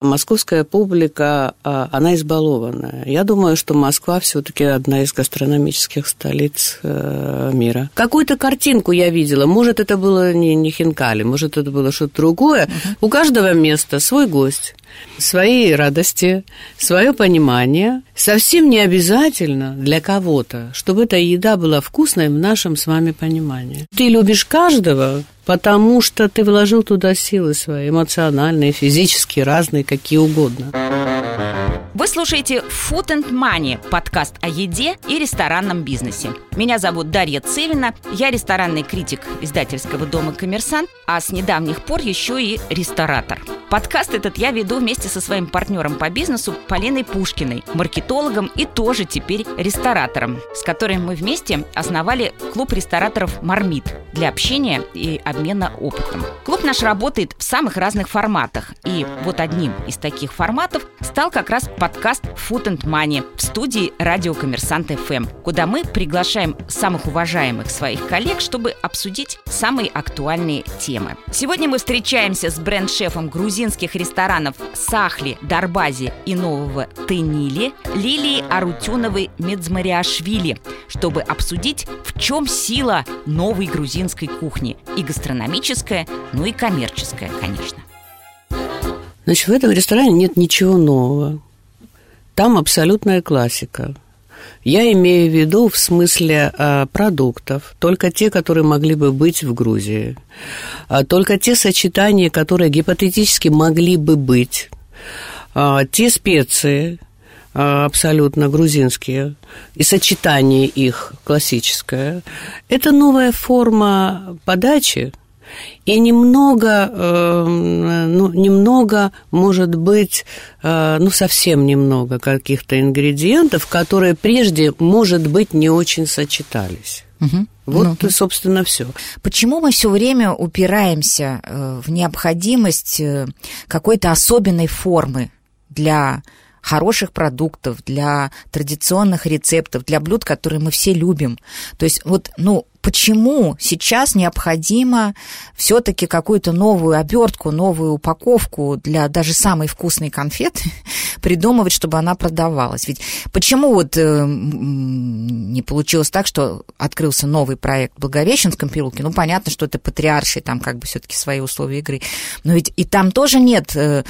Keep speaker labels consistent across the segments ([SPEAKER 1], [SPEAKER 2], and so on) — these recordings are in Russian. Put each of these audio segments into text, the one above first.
[SPEAKER 1] Московская публика, а, она избалованная. Я думаю, что Москва все-таки одна из гастрономических столиц э, мира. Какую-то картинку я видела. Может, это было не, не Хинкали, может, это было что-то другое. Uh-huh. У каждого места свой гость свои радости, свое понимание. Совсем не обязательно для кого-то, чтобы эта еда была вкусной в нашем с вами понимании. Ты любишь каждого, потому что ты вложил туда силы свои, эмоциональные, физические, разные, какие угодно.
[SPEAKER 2] Вы слушаете Food and Money, подкаст о еде и ресторанном бизнесе. Меня зовут Дарья Цевина, я ресторанный критик издательского дома «Коммерсант», а с недавних пор еще и ресторатор. Подкаст этот я веду вместе со своим партнером по бизнесу Полиной Пушкиной, маркетологом и тоже теперь ресторатором, с которой мы вместе основали клуб рестораторов «Мармит» для общения и обмена опытом. Клуб наш работает в самых разных форматах, и вот одним из таких форматов стал как раз подкаст Food and Money в студии радио Коммерсант ФМ, куда мы приглашаем самых уважаемых своих коллег, чтобы обсудить самые актуальные темы. Сегодня мы встречаемся с бренд-шефом грузинских ресторанов Сахли, Дарбази и Нового Тенили Лилией Арутюновой Медзмариашвили, чтобы обсудить, в чем сила новой грузинской кухни и гастрономическая, ну и коммерческая, конечно.
[SPEAKER 1] Значит, в этом ресторане нет ничего нового. Там абсолютная классика. Я имею в виду в смысле э, продуктов, только те, которые могли бы быть в Грузии, а только те сочетания, которые гипотетически могли бы быть, э, те специи, э, абсолютно грузинские, и сочетание их классическое, это новая форма подачи, и немного, э, ну, немного, может быть, э, ну, совсем немного каких-то ингредиентов, которые прежде, может быть, не очень сочетались. Угу. Вот, ну, собственно, все.
[SPEAKER 2] Почему мы все время упираемся э, в необходимость какой-то особенной формы для хороших продуктов, для традиционных рецептов, для блюд, которые мы все любим. То есть вот, ну, почему сейчас необходимо все-таки какую-то новую обертку, новую упаковку для даже самой вкусной конфеты придумывать, чтобы она продавалась. Ведь почему вот э, не получилось так, что открылся новый проект в Благовещенском переулке? Ну, понятно, что это патриарший, там как бы все-таки свои условия игры. Но ведь и там тоже нет э,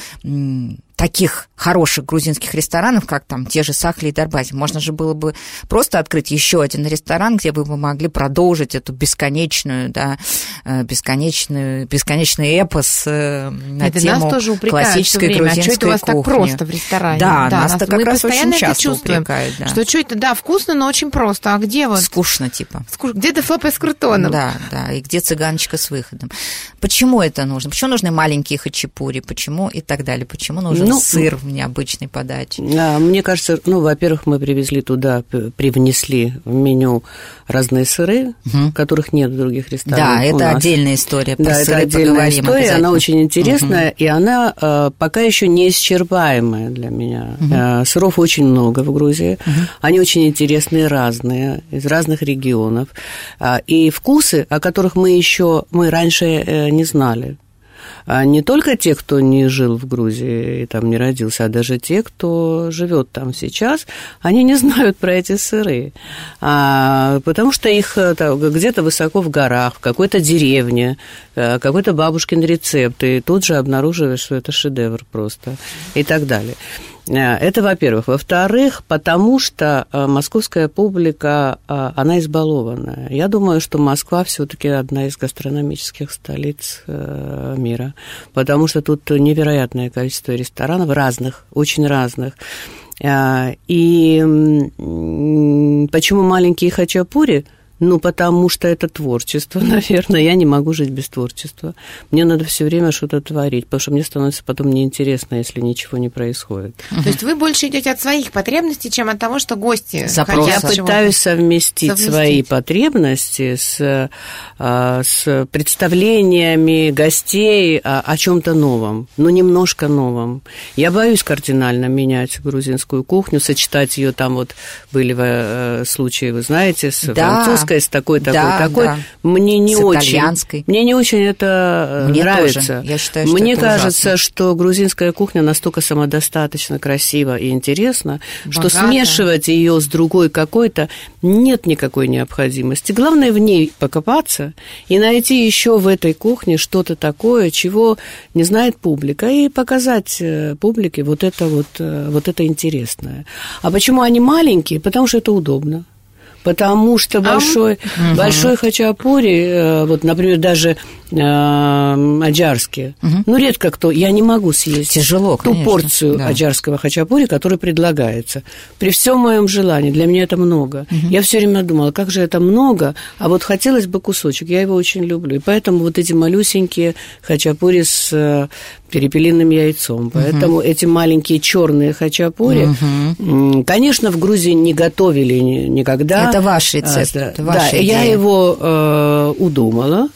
[SPEAKER 2] таких хороших грузинских ресторанов, как там те же Сахли и Дарбази. Можно же было бы просто открыть еще один ресторан, где бы мы могли продолжить эту бесконечную, да, э, бесконечную, бесконечный эпос э, на это тему нас тоже классической время. грузинской а что это у вас
[SPEAKER 3] кухни. так просто в ресторане?
[SPEAKER 2] Да, да нас, нас как раз очень часто чувствуем, упрекают.
[SPEAKER 3] Да. Что что это, да, вкусно, но очень просто. А где вот?
[SPEAKER 2] Скучно, типа.
[SPEAKER 3] Скуш... Где дефлопе с крутоном?
[SPEAKER 2] Да, да, и где цыганочка с выходом. Почему это нужно? Почему нужны маленькие хачапури? Почему и так далее? Почему нужен ну, сыр в необычной подаче?
[SPEAKER 1] Мне кажется, ну, во-первых, мы привезли туда, привнесли в меню разные сыры, угу. которых нет в других ресторанах.
[SPEAKER 2] Да, это нас. отдельная история. Про
[SPEAKER 1] да, это отдельная история, она очень интересная, угу. и она э, пока еще не исчерпаемая для меня. Угу. Э, сыров очень много в Грузии, угу. они очень интересные, разные, из разных регионов. Э, и вкусы, о которых мы еще, мы раньше э, не знали а не только те, кто не жил в Грузии и там не родился, а даже те, кто живет там сейчас, они не знают про эти сыры, а, потому что их э, где-то высоко в горах, в какой-то деревне, э, какой-то бабушкин рецепт, и тут же обнаруживаешь, что это шедевр просто и так далее. Э, это, во-первых. Во-вторых, потому что московская публика, она избалованная. Я думаю, что Москва все-таки одна из гастрономических столиц мира, потому что тут невероятное количество ресторанов разных, очень разных. И почему маленькие хачапури – ну, потому что это творчество, наверное. Я не могу жить без творчества. Мне надо все время что-то творить, потому что мне становится потом неинтересно, если ничего не происходит.
[SPEAKER 3] То есть вы больше идете от своих потребностей, чем от того, что гости
[SPEAKER 1] Запрос. хотят. Я пытаюсь совместить, совместить свои потребности с, а, с представлениями гостей о, о чем-то новом, но немножко новом. Я боюсь кардинально менять грузинскую кухню, сочетать ее там вот были э, случаи, вы знаете, с да. французской с такой, такой,
[SPEAKER 2] Да,
[SPEAKER 1] такой.
[SPEAKER 2] да.
[SPEAKER 1] Мне не
[SPEAKER 2] С
[SPEAKER 1] очень. Мне не очень это э,
[SPEAKER 2] Мне
[SPEAKER 1] нравится.
[SPEAKER 2] тоже. Я считаю, что
[SPEAKER 1] Мне
[SPEAKER 2] это
[SPEAKER 1] кажется,
[SPEAKER 2] ужасно.
[SPEAKER 1] что грузинская кухня настолько самодостаточно красива и интересна, что
[SPEAKER 3] Богата.
[SPEAKER 1] смешивать ее с другой какой-то нет никакой необходимости. Главное в ней покопаться и найти еще в этой кухне что-то такое, чего не знает публика, и показать э, публике вот это вот, э, вот это интересное. А почему они маленькие? Потому что это удобно. Потому что большой, большой хачапури, э, вот, например, даже э, аджарские, ну, редко кто, я не могу съесть
[SPEAKER 2] Тяжело,
[SPEAKER 1] ту
[SPEAKER 2] конечно,
[SPEAKER 1] порцию
[SPEAKER 2] да.
[SPEAKER 1] аджарского хачапури, который предлагается. При всем моем желании, для меня это много. Я все время думала, как же это много, а вот хотелось бы кусочек, я его очень люблю. И поэтому вот эти малюсенькие хачапури с э, перепелиным яйцом. Поэтому эти маленькие черные хачапури, м, конечно, в Грузии не готовили ни- никогда.
[SPEAKER 2] Это ваш рецепт,
[SPEAKER 1] А, да,
[SPEAKER 2] это ваша
[SPEAKER 1] да, я
[SPEAKER 2] идея.
[SPEAKER 1] его э, удумала.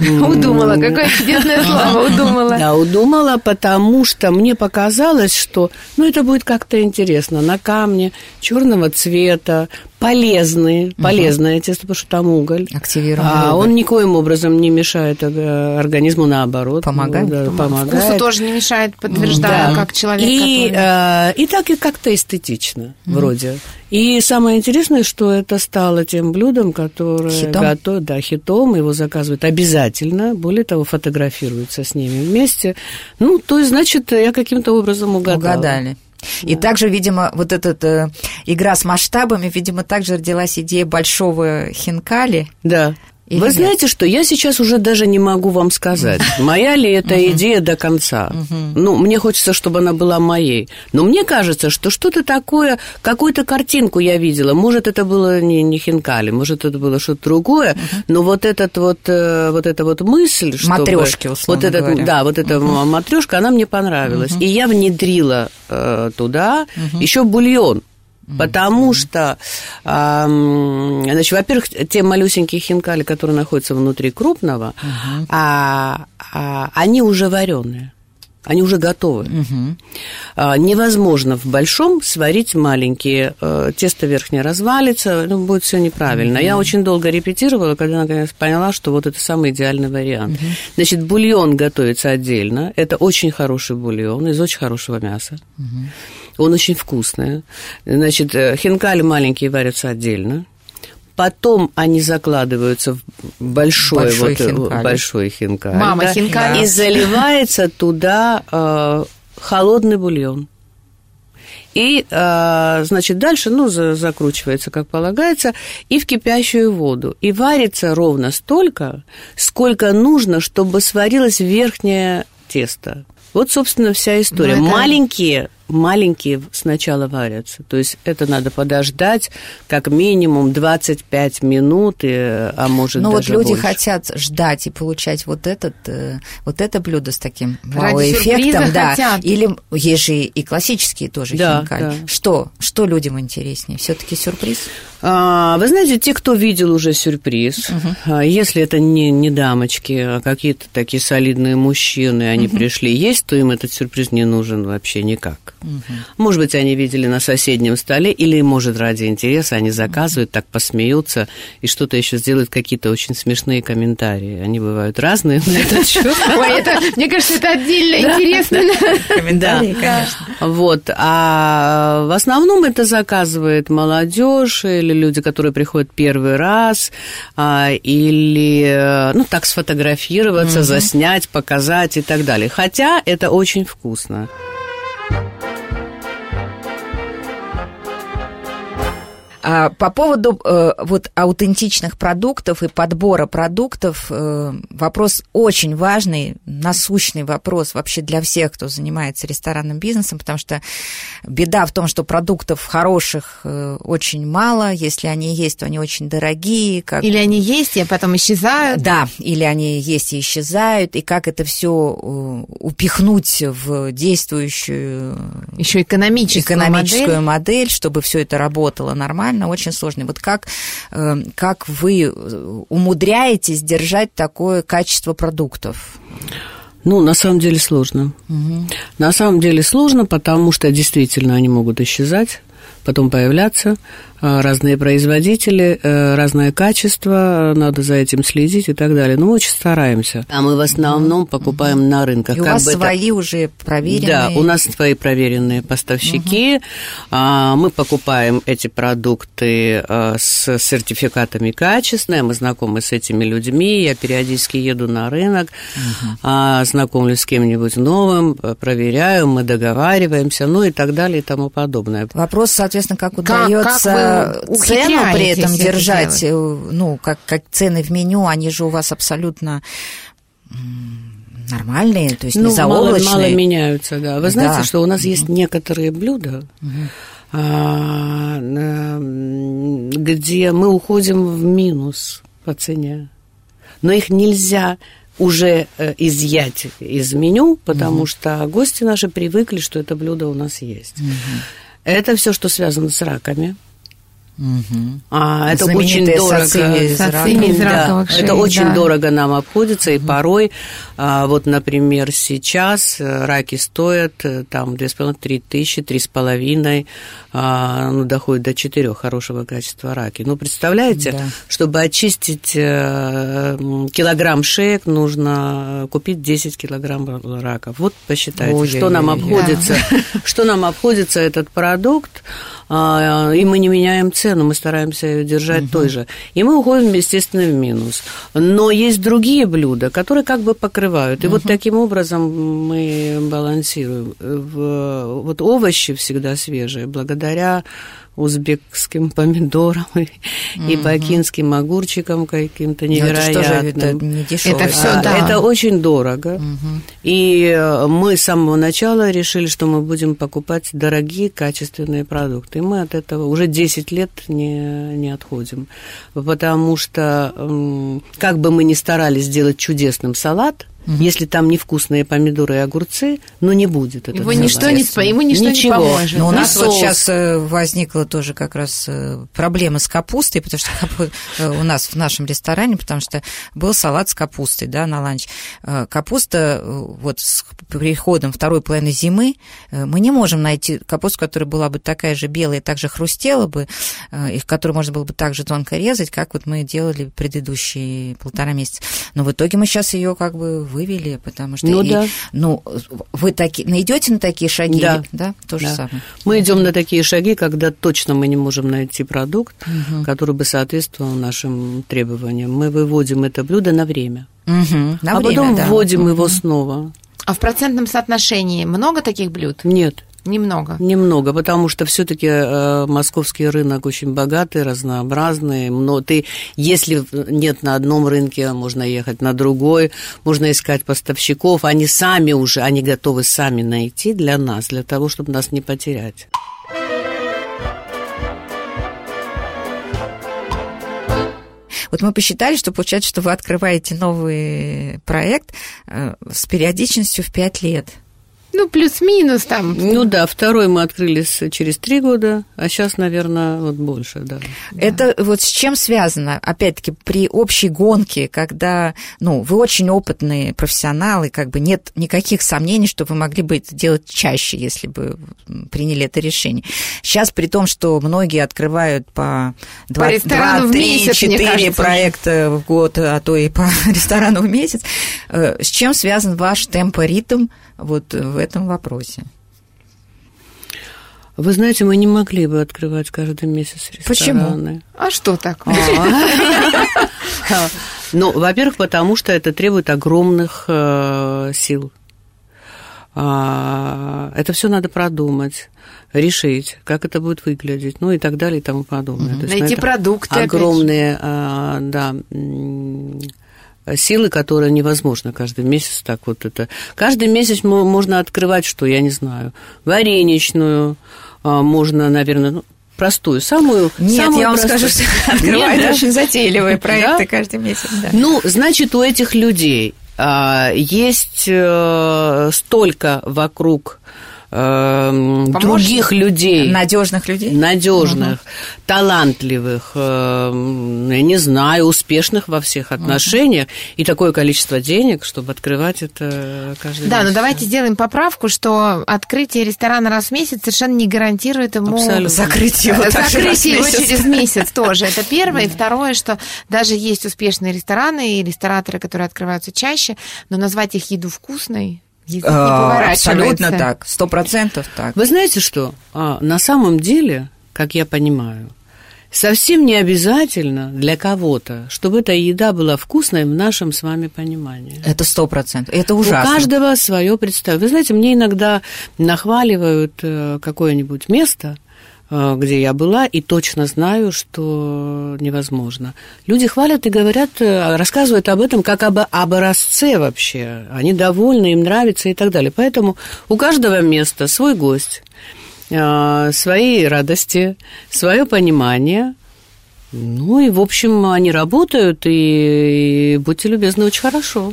[SPEAKER 1] М,
[SPEAKER 3] Удумала, какое чудесное слово, удумала.
[SPEAKER 1] да, удумала, потому что мне показалось, что ну, это будет как-то интересно. На камне черного цвета, полезные, полезное тесто, потому что там уголь.
[SPEAKER 2] Активированный
[SPEAKER 1] А
[SPEAKER 2] уголь.
[SPEAKER 1] он никоим образом не мешает э, организму, наоборот.
[SPEAKER 2] Помогает?
[SPEAKER 1] Ну, да,
[SPEAKER 2] Помогает.
[SPEAKER 1] помогает.
[SPEAKER 3] Вкусу тоже не мешает, подтверждаю,
[SPEAKER 1] Да.
[SPEAKER 3] как человек,
[SPEAKER 1] и,
[SPEAKER 3] который...
[SPEAKER 1] э, и так и как-то эстетично, вроде. И самое интересное, что это стало тем блюдом, которое
[SPEAKER 2] Хитом?
[SPEAKER 1] готов- да, хитом, его заказывают обязательно, более того, фотографируются с ними вместе. Ну, то есть, значит, я каким-то образом угадала.
[SPEAKER 2] Угадали. И также, видимо, вот эта игра с масштабами, видимо, также родилась идея большого хинкали.
[SPEAKER 1] Да.
[SPEAKER 2] Или
[SPEAKER 1] Вы
[SPEAKER 2] нет?
[SPEAKER 1] знаете что, я сейчас уже даже не могу вам сказать, моя ли эта идея до конца. Ну, мне хочется, чтобы она была моей. Но мне кажется, что что-то такое, какую-то картинку я видела. Может, это было не, не хинкали, может, это было что-то другое. Но вот этот вот, э, вот эта вот мысль, чтобы...
[SPEAKER 2] Матрёшки, условно
[SPEAKER 1] вот этот,
[SPEAKER 2] говоря.
[SPEAKER 1] Да, вот эта матрешка, она мне понравилась. И я внедрила э, туда еще бульон. Потому что, ам, значит, во-первых, те малюсенькие хинкали, которые находятся внутри крупного, а, а, они уже вареные. Они уже готовы. А, невозможно в большом сварить маленькие. Э, Тесто верхнее развалится, ну, будет все неправильно. Я очень долго репетировала, когда наконец поняла, что вот это самый идеальный вариант. Значит, бульон готовится отдельно. Это очень хороший бульон из очень хорошего мяса. Он очень вкусный. Значит, э, хинкали маленькие варятся отдельно. Потом они закладываются в большой,
[SPEAKER 2] Большой
[SPEAKER 1] вот, э,
[SPEAKER 2] хинкали.
[SPEAKER 1] большой хинкали.
[SPEAKER 3] Мама
[SPEAKER 1] да,
[SPEAKER 3] хинкали.
[SPEAKER 1] И заливается туда э, холодный бульон. И, э, значит, дальше, ну, за- закручивается, как полагается, и в кипящую воду. И варится ровно столько, сколько нужно, чтобы сварилось верхнее тесто. Вот, собственно, вся история.
[SPEAKER 3] Ну, это-
[SPEAKER 1] Маленькие, маленькие сначала варятся. То есть это надо подождать как минимум 25 минут, и, а может
[SPEAKER 2] Ну вот
[SPEAKER 1] даже
[SPEAKER 2] люди
[SPEAKER 1] больше.
[SPEAKER 2] хотят ждать и получать вот этот, э, вот это блюдо с таким вау-эффектом, да.
[SPEAKER 3] хотят.
[SPEAKER 2] Или есть же и классические тоже
[SPEAKER 1] Да,
[SPEAKER 2] хинкали.
[SPEAKER 1] да.
[SPEAKER 2] Что, что людям интереснее? Все-таки сюрприз?
[SPEAKER 1] А, Вы знаете, те, кто видел уже сюрприз, а, если это не, не дамочки, а какие-то такие солидные мужчины, они пришли есть, то им этот сюрприз не нужен вообще никак. Может быть, они видели на соседнем столе, или, может, ради интереса они заказывают, так посмеются и что-то еще сделают, какие-то очень смешные комментарии. Они бывают разные на этот счет.
[SPEAKER 3] Ой, это, мне кажется, это отдельно интересно.
[SPEAKER 2] Комментарии, конечно.
[SPEAKER 1] Вот. А в основном это заказывает молодежь или люди, которые приходят первый раз, а, или, э, ну, так сфотографироваться, заснять, показать и так далее. Хотя это очень вкусно.
[SPEAKER 2] А, По поводу э, вот аутентичных продуктов и подбора продуктов, э, вопрос очень важный, насущный вопрос вообще для всех, кто занимается ресторанным бизнесом, потому что беда в том, что продуктов хороших э, очень мало, если они есть, то они очень дорогие, как
[SPEAKER 3] Или они есть, и потом исчезают.
[SPEAKER 2] да, или они есть и исчезают, и как это все упихнуть в действующую
[SPEAKER 3] Еще экономическую,
[SPEAKER 2] экономическую
[SPEAKER 3] модель.
[SPEAKER 2] модель. чтобы все это работало нормально, очень сложно. Вот как, э, как вы э, умудряетесь держать такое качество продуктов?
[SPEAKER 1] Ну, на самом деле сложно. На самом деле сложно, потому что действительно они могут исчезать. потом появляться. А, разные производители, э, разное качество, надо за этим следить и так далее. Но мы очень стараемся. А мы в основном покупаем на рынках.
[SPEAKER 2] И у вас свои это... уже проверенные?
[SPEAKER 1] Да, у нас свои проверенные поставщики. Угу. Мы покупаем эти продукты э, с сертификатами качественные, мы знакомы с этими людьми, я периодически еду на рынок, угу. знакомлюсь с кем-нибудь новым, проверяю, мы договариваемся, ну и так далее и тому подобное.
[SPEAKER 2] Вопрос, соответственно, как удается... Как цену при этом держать, это ну, как, как цены в меню, они же у вас абсолютно нормальные, то есть ну, не заоблачные.
[SPEAKER 1] Мало, мало меняются, да. Вы знаете, да. что у нас есть некоторые блюда, а, где мы уходим в минус по цене, но их нельзя уже э, изъять из меню, потому угу. что гости наши привыкли, что это блюдо у нас есть. Угу. Это все, что связано с раками.
[SPEAKER 2] Угу.
[SPEAKER 1] А, это очень дорого.
[SPEAKER 3] Да,
[SPEAKER 1] шеи, это очень да. дорого нам обходится, и угу. порой, а, вот, например, сейчас э, раки стоят э, там 2,5-3 тысячи, 3,5, а, ну, доходит до 4 хорошего качества раки. Ну, представляете, да. чтобы очистить э, килограмм шеек, нужно купить 10 килограмм раков. Вот посчитайте, Ой, что нам обходится, да. что нам обходится этот продукт, и мы не меняем цену, мы стараемся ее держать угу. той же. И мы уходим, естественно, в минус. Но есть другие блюда, которые как бы покрывают. И угу. вот таким образом мы балансируем. Вот овощи всегда свежие, благодаря узбекским помидорам и, mm-hmm. и бакинским огурчикам каким-то невероятным. Это,
[SPEAKER 2] не.
[SPEAKER 3] Это все, а, да.
[SPEAKER 1] Это очень дорого. Mm-hmm. И э, мы с самого начала решили, что мы будем покупать дорогие, качественные продукты. И мы от этого уже 10 лет не, не отходим. Потому что, как бы мы ни старались сделать чудесным салат, Угу. Если там невкусные помидоры и огурцы, ну не будет этого.
[SPEAKER 3] Его ничто, не, ему ничто Ничего. не поможет.
[SPEAKER 2] Но у нас соус. вот сейчас э, возникла тоже как раз э, проблема с капустой, потому что э, у нас в нашем ресторане, потому что был салат с капустой, да, на ланч. Капуста вот с приходом второй половины зимы мы не можем найти капусту, которая была бы такая же белая, так же хрустела бы, и которую можно было бы так же тонко резать, как вот мы делали предыдущие полтора месяца. Но в итоге мы сейчас ее как бы вывели, потому что...
[SPEAKER 1] Ну, и, да.
[SPEAKER 2] Ну, вы таки, найдете на такие шаги?
[SPEAKER 1] Да.
[SPEAKER 2] Да, то же
[SPEAKER 1] да.
[SPEAKER 2] самое.
[SPEAKER 1] Мы идем на такие шаги, когда точно мы не можем найти продукт, угу. который бы соответствовал нашим требованиям. Мы выводим это блюдо на время.
[SPEAKER 2] Угу. На
[SPEAKER 1] а
[SPEAKER 2] время,
[SPEAKER 1] потом
[SPEAKER 2] да.
[SPEAKER 1] вводим угу. его снова.
[SPEAKER 3] А в процентном соотношении много таких блюд?
[SPEAKER 1] Нет.
[SPEAKER 3] Немного.
[SPEAKER 1] Немного, потому что все-таки э, московский рынок очень богатый, разнообразный. Но ты, если нет на одном рынке, можно ехать на другой, можно искать поставщиков. Они сами уже, они готовы сами найти для нас, для того, чтобы нас не потерять.
[SPEAKER 2] Вот мы посчитали, что получается, что вы открываете новый проект э, с периодичностью в 5 лет.
[SPEAKER 3] Ну, плюс-минус там.
[SPEAKER 1] Ну да, второй мы открылись через три года, а сейчас, наверное, вот больше, да.
[SPEAKER 2] Это вот с чем связано? Опять-таки, при общей гонке, когда, ну, вы очень опытные профессионалы, как бы нет никаких сомнений, что вы могли бы это делать чаще, если бы приняли это решение. Сейчас, при том, что многие открывают по 2, по 2 3, месяц, 4 проекта в год, а то и по ресторану в месяц, э, с чем связан ваш темпоритм вот в этом вопросе?
[SPEAKER 1] Вы знаете, мы не могли бы открывать каждый месяц рестораны.
[SPEAKER 3] Почему? А что такое?
[SPEAKER 1] А. Ну, во-первых, потому что это требует огромных э, сил. А, это все надо продумать, решить, как это будет выглядеть, ну и так далее и тому подобное.
[SPEAKER 3] Найти продукты.
[SPEAKER 1] Огромные, а, да, силы, которые невозможно каждый месяц так вот это. Каждый месяц можно открывать, что, я не знаю, вареничную, а, можно, наверное, ну, простую, самую...
[SPEAKER 2] Нет,
[SPEAKER 1] самую
[SPEAKER 2] я вам простую. скажу, что открывают да? очень затейливые проекты да? каждый месяц. Да.
[SPEAKER 1] Ну, значит, у этих людей а, есть а, столько вокруг э, других людей.
[SPEAKER 2] Надежных людей?
[SPEAKER 1] Надежных, угу. талантливых, э, я не знаю, успешных во всех отношениях. Угу. И такое количество денег, чтобы открывать это каждый
[SPEAKER 3] Да,
[SPEAKER 1] месяц.
[SPEAKER 3] но давайте сделаем поправку, что открытие ресторана раз в месяц совершенно не гарантирует ему...
[SPEAKER 2] Абсолютно. Закрытие его,
[SPEAKER 3] Закрытие его через месяц тоже. Это первое. И второе, что даже есть успешные рестораны и рестораторы, которые открываются чаще, но назвать их еду вкусной
[SPEAKER 2] а, Абсолютно так, сто процентов так.
[SPEAKER 1] Вы знаете что? А, на самом деле, как я понимаю, совсем не обязательно для кого-то, чтобы эта еда была вкусной в нашем с вами понимании.
[SPEAKER 2] Это сто процентов. Это ужасно.
[SPEAKER 1] У каждого свое представление. Вы знаете, мне иногда нахваливают э, какое-нибудь место – где я была, и точно знаю, что невозможно. Люди хвалят и говорят, э, рассказывают об этом как об образце вообще. Они довольны, им нравится и так далее. Поэтому у каждого места свой гость, э, свои радости, свое понимание. Ну и, в общем, они работают, и, и будьте любезны, очень хорошо.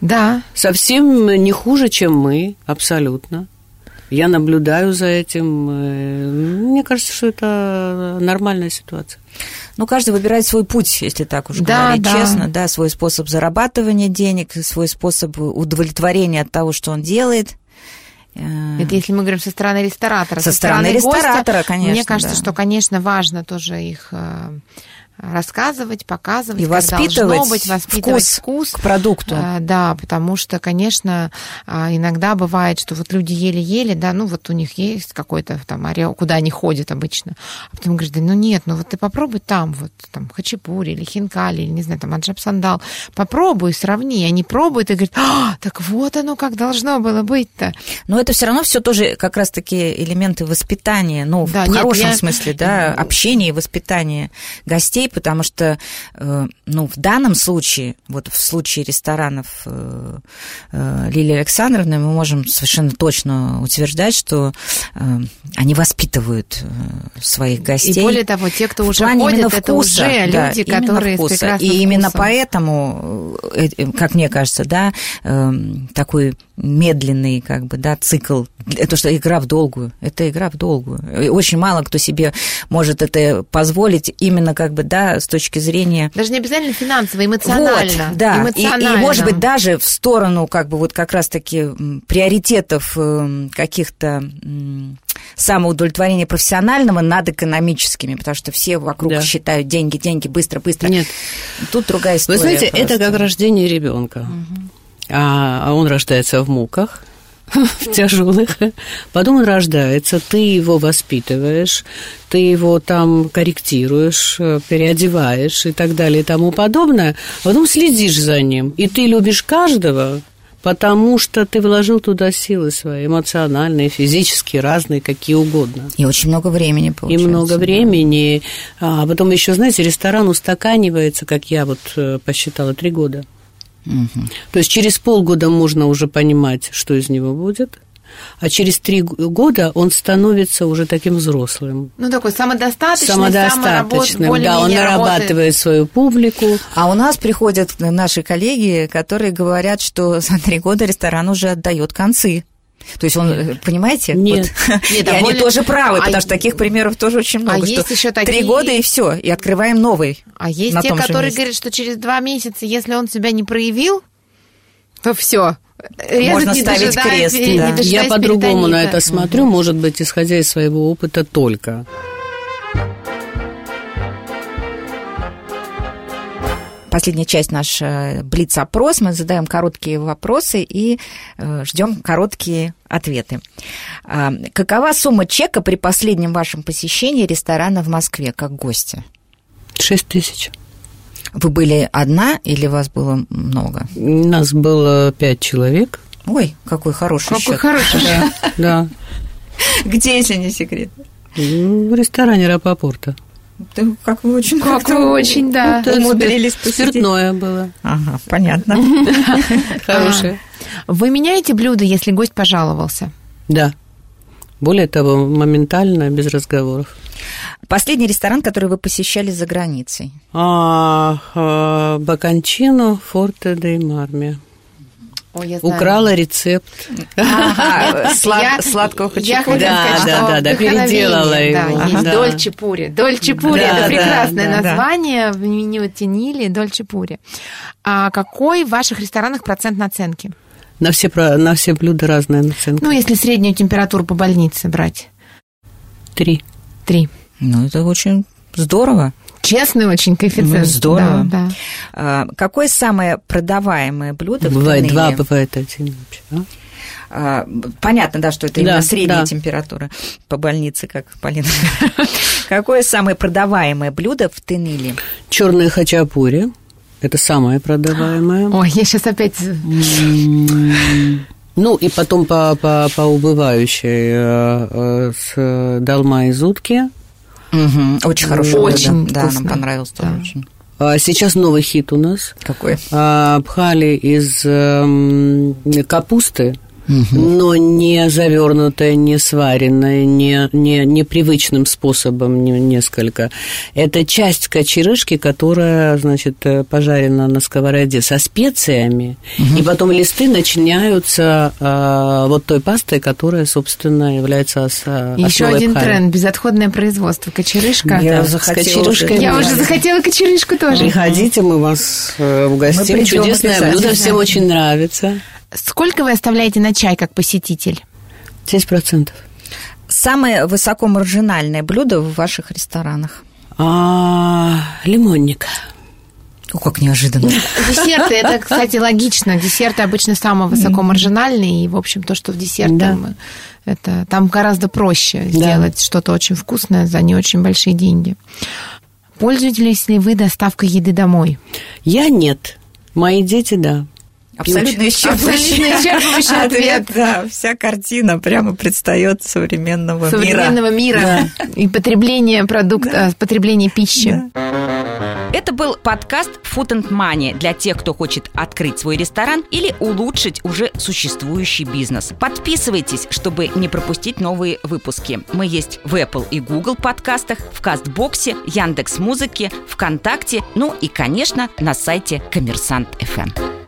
[SPEAKER 3] Да.
[SPEAKER 1] Совсем не хуже, чем мы, абсолютно. Я наблюдаю за этим. Э, мне кажется, что это нормальная ситуация.
[SPEAKER 2] Ну, каждый выбирает свой путь, если так уж да, говорить да. честно, да, свой способ зарабатывания денег, свой способ удовлетворения от того, что он делает.
[SPEAKER 3] Э, это если мы говорим со стороны ресторатора.
[SPEAKER 2] Со, со стороны, стороны ресторатора,
[SPEAKER 3] гостя,
[SPEAKER 2] конечно.
[SPEAKER 3] Мне кажется,
[SPEAKER 2] да.
[SPEAKER 3] что, конечно, важно тоже их э, рассказывать, показывать,
[SPEAKER 2] и воспитывать,
[SPEAKER 3] быть, воспитывать
[SPEAKER 2] вкус, вкус. к продукту.
[SPEAKER 3] А, да, потому что, конечно, а, иногда бывает, что вот люди еле-еле, да, ну вот у них есть какой-то там ареал, куда они ходят обычно, а потом говорят, да ну нет, ну вот ты попробуй там, вот там хачапури или хинкали, или не знаю, там аджаб сандал, попробуй, сравни, они пробуют и говорят, а, так вот оно как должно было быть-то.
[SPEAKER 2] Но это все равно все тоже как раз-таки элементы воспитания, ну, да, в нет, хорошем я... смысле, да, общения и воспитания гостей, людей, потому что, э, ну, в данном случае, вот в случае ресторанов э, э, Лилии Александровны, мы можем совершенно точно утверждать, что они воспитывают своих гостей.
[SPEAKER 3] И более того, те, кто уже ходят, это вкуса, уже да, люди, которые вкуса. с прекрасным
[SPEAKER 2] И именно поэтому, как мне кажется, да, такой медленный, как бы, да, цикл. Это что игра в долгую. Это игра в долгую. И очень мало кто себе может это позволить именно, как бы, да, с точки зрения...
[SPEAKER 3] Даже не обязательно финансово, эмоционально.
[SPEAKER 2] Вот, да. Эмоционально. И, и, может быть, даже в сторону, как бы, вот как раз-таки приоритетов эм, каких-то самоудовлетворения профессионального над экономическими, потому что все вокруг да. считают деньги, деньги, быстро, быстро.
[SPEAKER 1] Нет.
[SPEAKER 2] Тут другая история.
[SPEAKER 1] Вы знаете, просто. это как рождение ребенка. Угу а, а он рождается в муках, в тяжелых. Потом он рождается, ты его воспитываешь, ты его там корректируешь, переодеваешь и так далее и тому подобное. А потом следишь за ним. И ты любишь каждого, потому что ты вложил туда силы свои, эмоциональные, физические, разные, какие угодно.
[SPEAKER 2] И очень много времени получается.
[SPEAKER 1] И много времени. А потом еще, знаете, ресторан устаканивается, как я вот э, посчитала, три года. Угу. То есть через полгода можно уже понимать, что из него будет. А через три года он становится уже таким взрослым.
[SPEAKER 3] Ну, такой самодостаточный,
[SPEAKER 1] самодостаточным. Да, он нарабатывает работает. свою публику.
[SPEAKER 2] А у нас приходят наши коллеги, которые говорят, что за три года ресторан уже отдает концы. То есть он, Нет. понимаете?
[SPEAKER 1] Нет.
[SPEAKER 2] Вот. Нет, и а они тоже правы, а... потому что таких примеров тоже очень много. А есть еще такие... Три года и все, и открываем новый.
[SPEAKER 3] А есть те, которые говорят, что через два месяца, если он себя не проявил, то все.
[SPEAKER 2] Можно ставить крест. Да.
[SPEAKER 1] Я по-другому на это смотрю, угу. может быть, исходя из своего опыта только.
[SPEAKER 2] Последняя часть наш э, Блиц-опрос. Мы задаем короткие вопросы и э, ждем короткие ответы. А, какова сумма чека при последнем вашем посещении ресторана в Москве как гостя?
[SPEAKER 1] Шесть тысяч.
[SPEAKER 2] Вы были одна или вас было много?
[SPEAKER 1] Нас было пять человек.
[SPEAKER 2] Ой, какой хороший
[SPEAKER 3] какой
[SPEAKER 2] счет.
[SPEAKER 3] хороший
[SPEAKER 1] счет. Да.
[SPEAKER 2] Где, если не секрет?
[SPEAKER 1] В ресторане Рапопорта.
[SPEAKER 2] Да, как вы очень
[SPEAKER 3] Как вы очень, да.
[SPEAKER 1] Вот умудрились посетить. Спиртное было.
[SPEAKER 2] Ага, понятно.
[SPEAKER 1] Хорошее.
[SPEAKER 3] А, вы меняете блюдо, если гость пожаловался?
[SPEAKER 1] Да. Более того, моментально, без разговоров.
[SPEAKER 2] Последний ресторан, который вы посещали за границей?
[SPEAKER 1] А, а, Баканчино, Форте дей Марми. Ой, Украла рецепт.
[SPEAKER 2] Ага, слад, сладкого хачапури.
[SPEAKER 1] Да, да, да, да, переделала его.
[SPEAKER 3] Да, есть да. Дольче Пури. Дольче Пури да, это прекрасное название в меню Тенили, Дольче Пури. А какой в ваших ресторанах процент наценки?
[SPEAKER 1] На все, на все блюда разная наценка.
[SPEAKER 3] Ну, если среднюю температуру по больнице брать.
[SPEAKER 1] Три.
[SPEAKER 3] Три.
[SPEAKER 2] Ну, это очень здорово.
[SPEAKER 3] Честный очень коэффициент. Ну,
[SPEAKER 2] здорово. Да, да. А, какое самое продаваемое блюдо
[SPEAKER 1] бывает в Бывает два, бывает один. Да?
[SPEAKER 2] А, понятно, да, что это именно да, средняя да. температура по больнице, как Полина. Какое самое продаваемое блюдо в Тениле?
[SPEAKER 1] Черная хачапури. Это самое продаваемое.
[SPEAKER 3] Ой, я сейчас опять...
[SPEAKER 1] Ну, и потом по, по, по убывающей э, э, с долма из утки –
[SPEAKER 2] Угу. Очень хороший.
[SPEAKER 3] Очень
[SPEAKER 2] да, нам понравился да. тоже очень.
[SPEAKER 1] А сейчас новый хит у нас.
[SPEAKER 2] Какой?
[SPEAKER 1] А, пхали из э, капусты но не завернутая, не сваренная, не, не, не привычным способом не, несколько. Это часть кочерышки, которая, значит, э, пожарена на сковороде со специями, угу. и потом листы начиняются э, вот той пастой, которая, собственно, является ос,
[SPEAKER 3] Еще один пхали. тренд – безотходное производство. Кочерышка.
[SPEAKER 1] Я, да, захотела,
[SPEAKER 3] Я уже захотела кочерышку тоже.
[SPEAKER 1] Приходите, мы вас э, угостим. Чудесное блюдо, всем очень нравится.
[SPEAKER 3] Сколько вы оставляете на чай как посетитель?
[SPEAKER 1] 10%.
[SPEAKER 2] Самое высокомаржинальное блюдо в ваших ресторанах?
[SPEAKER 1] А, лимонник.
[SPEAKER 2] О, как неожиданно.
[SPEAKER 3] Десерты, это, кстати, логично. Десерты обычно самые высокомаржинальные, и, в общем, то, что в десерте, да. это, там гораздо проще да. сделать что-то очень вкусное за не очень большие деньги. Пользуетесь ли вы доставкой еды домой?
[SPEAKER 1] Я нет. Мои дети, да.
[SPEAKER 2] Абсолютно исчерпывающий,
[SPEAKER 3] исчерпывающий ответ.
[SPEAKER 2] Да, вся картина прямо предстает современного,
[SPEAKER 3] современного мира. мира. Да. И потребление продукта, да. потребление пищи.
[SPEAKER 2] Да. Это был подкаст Food and Money для тех, кто хочет открыть свой ресторан или улучшить уже существующий бизнес. Подписывайтесь, чтобы не пропустить новые выпуски. Мы есть в Apple и Google подкастах, в Кастбоксе, Яндекс Музыке, ВКонтакте, ну и, конечно, на сайте Коммерсант FM.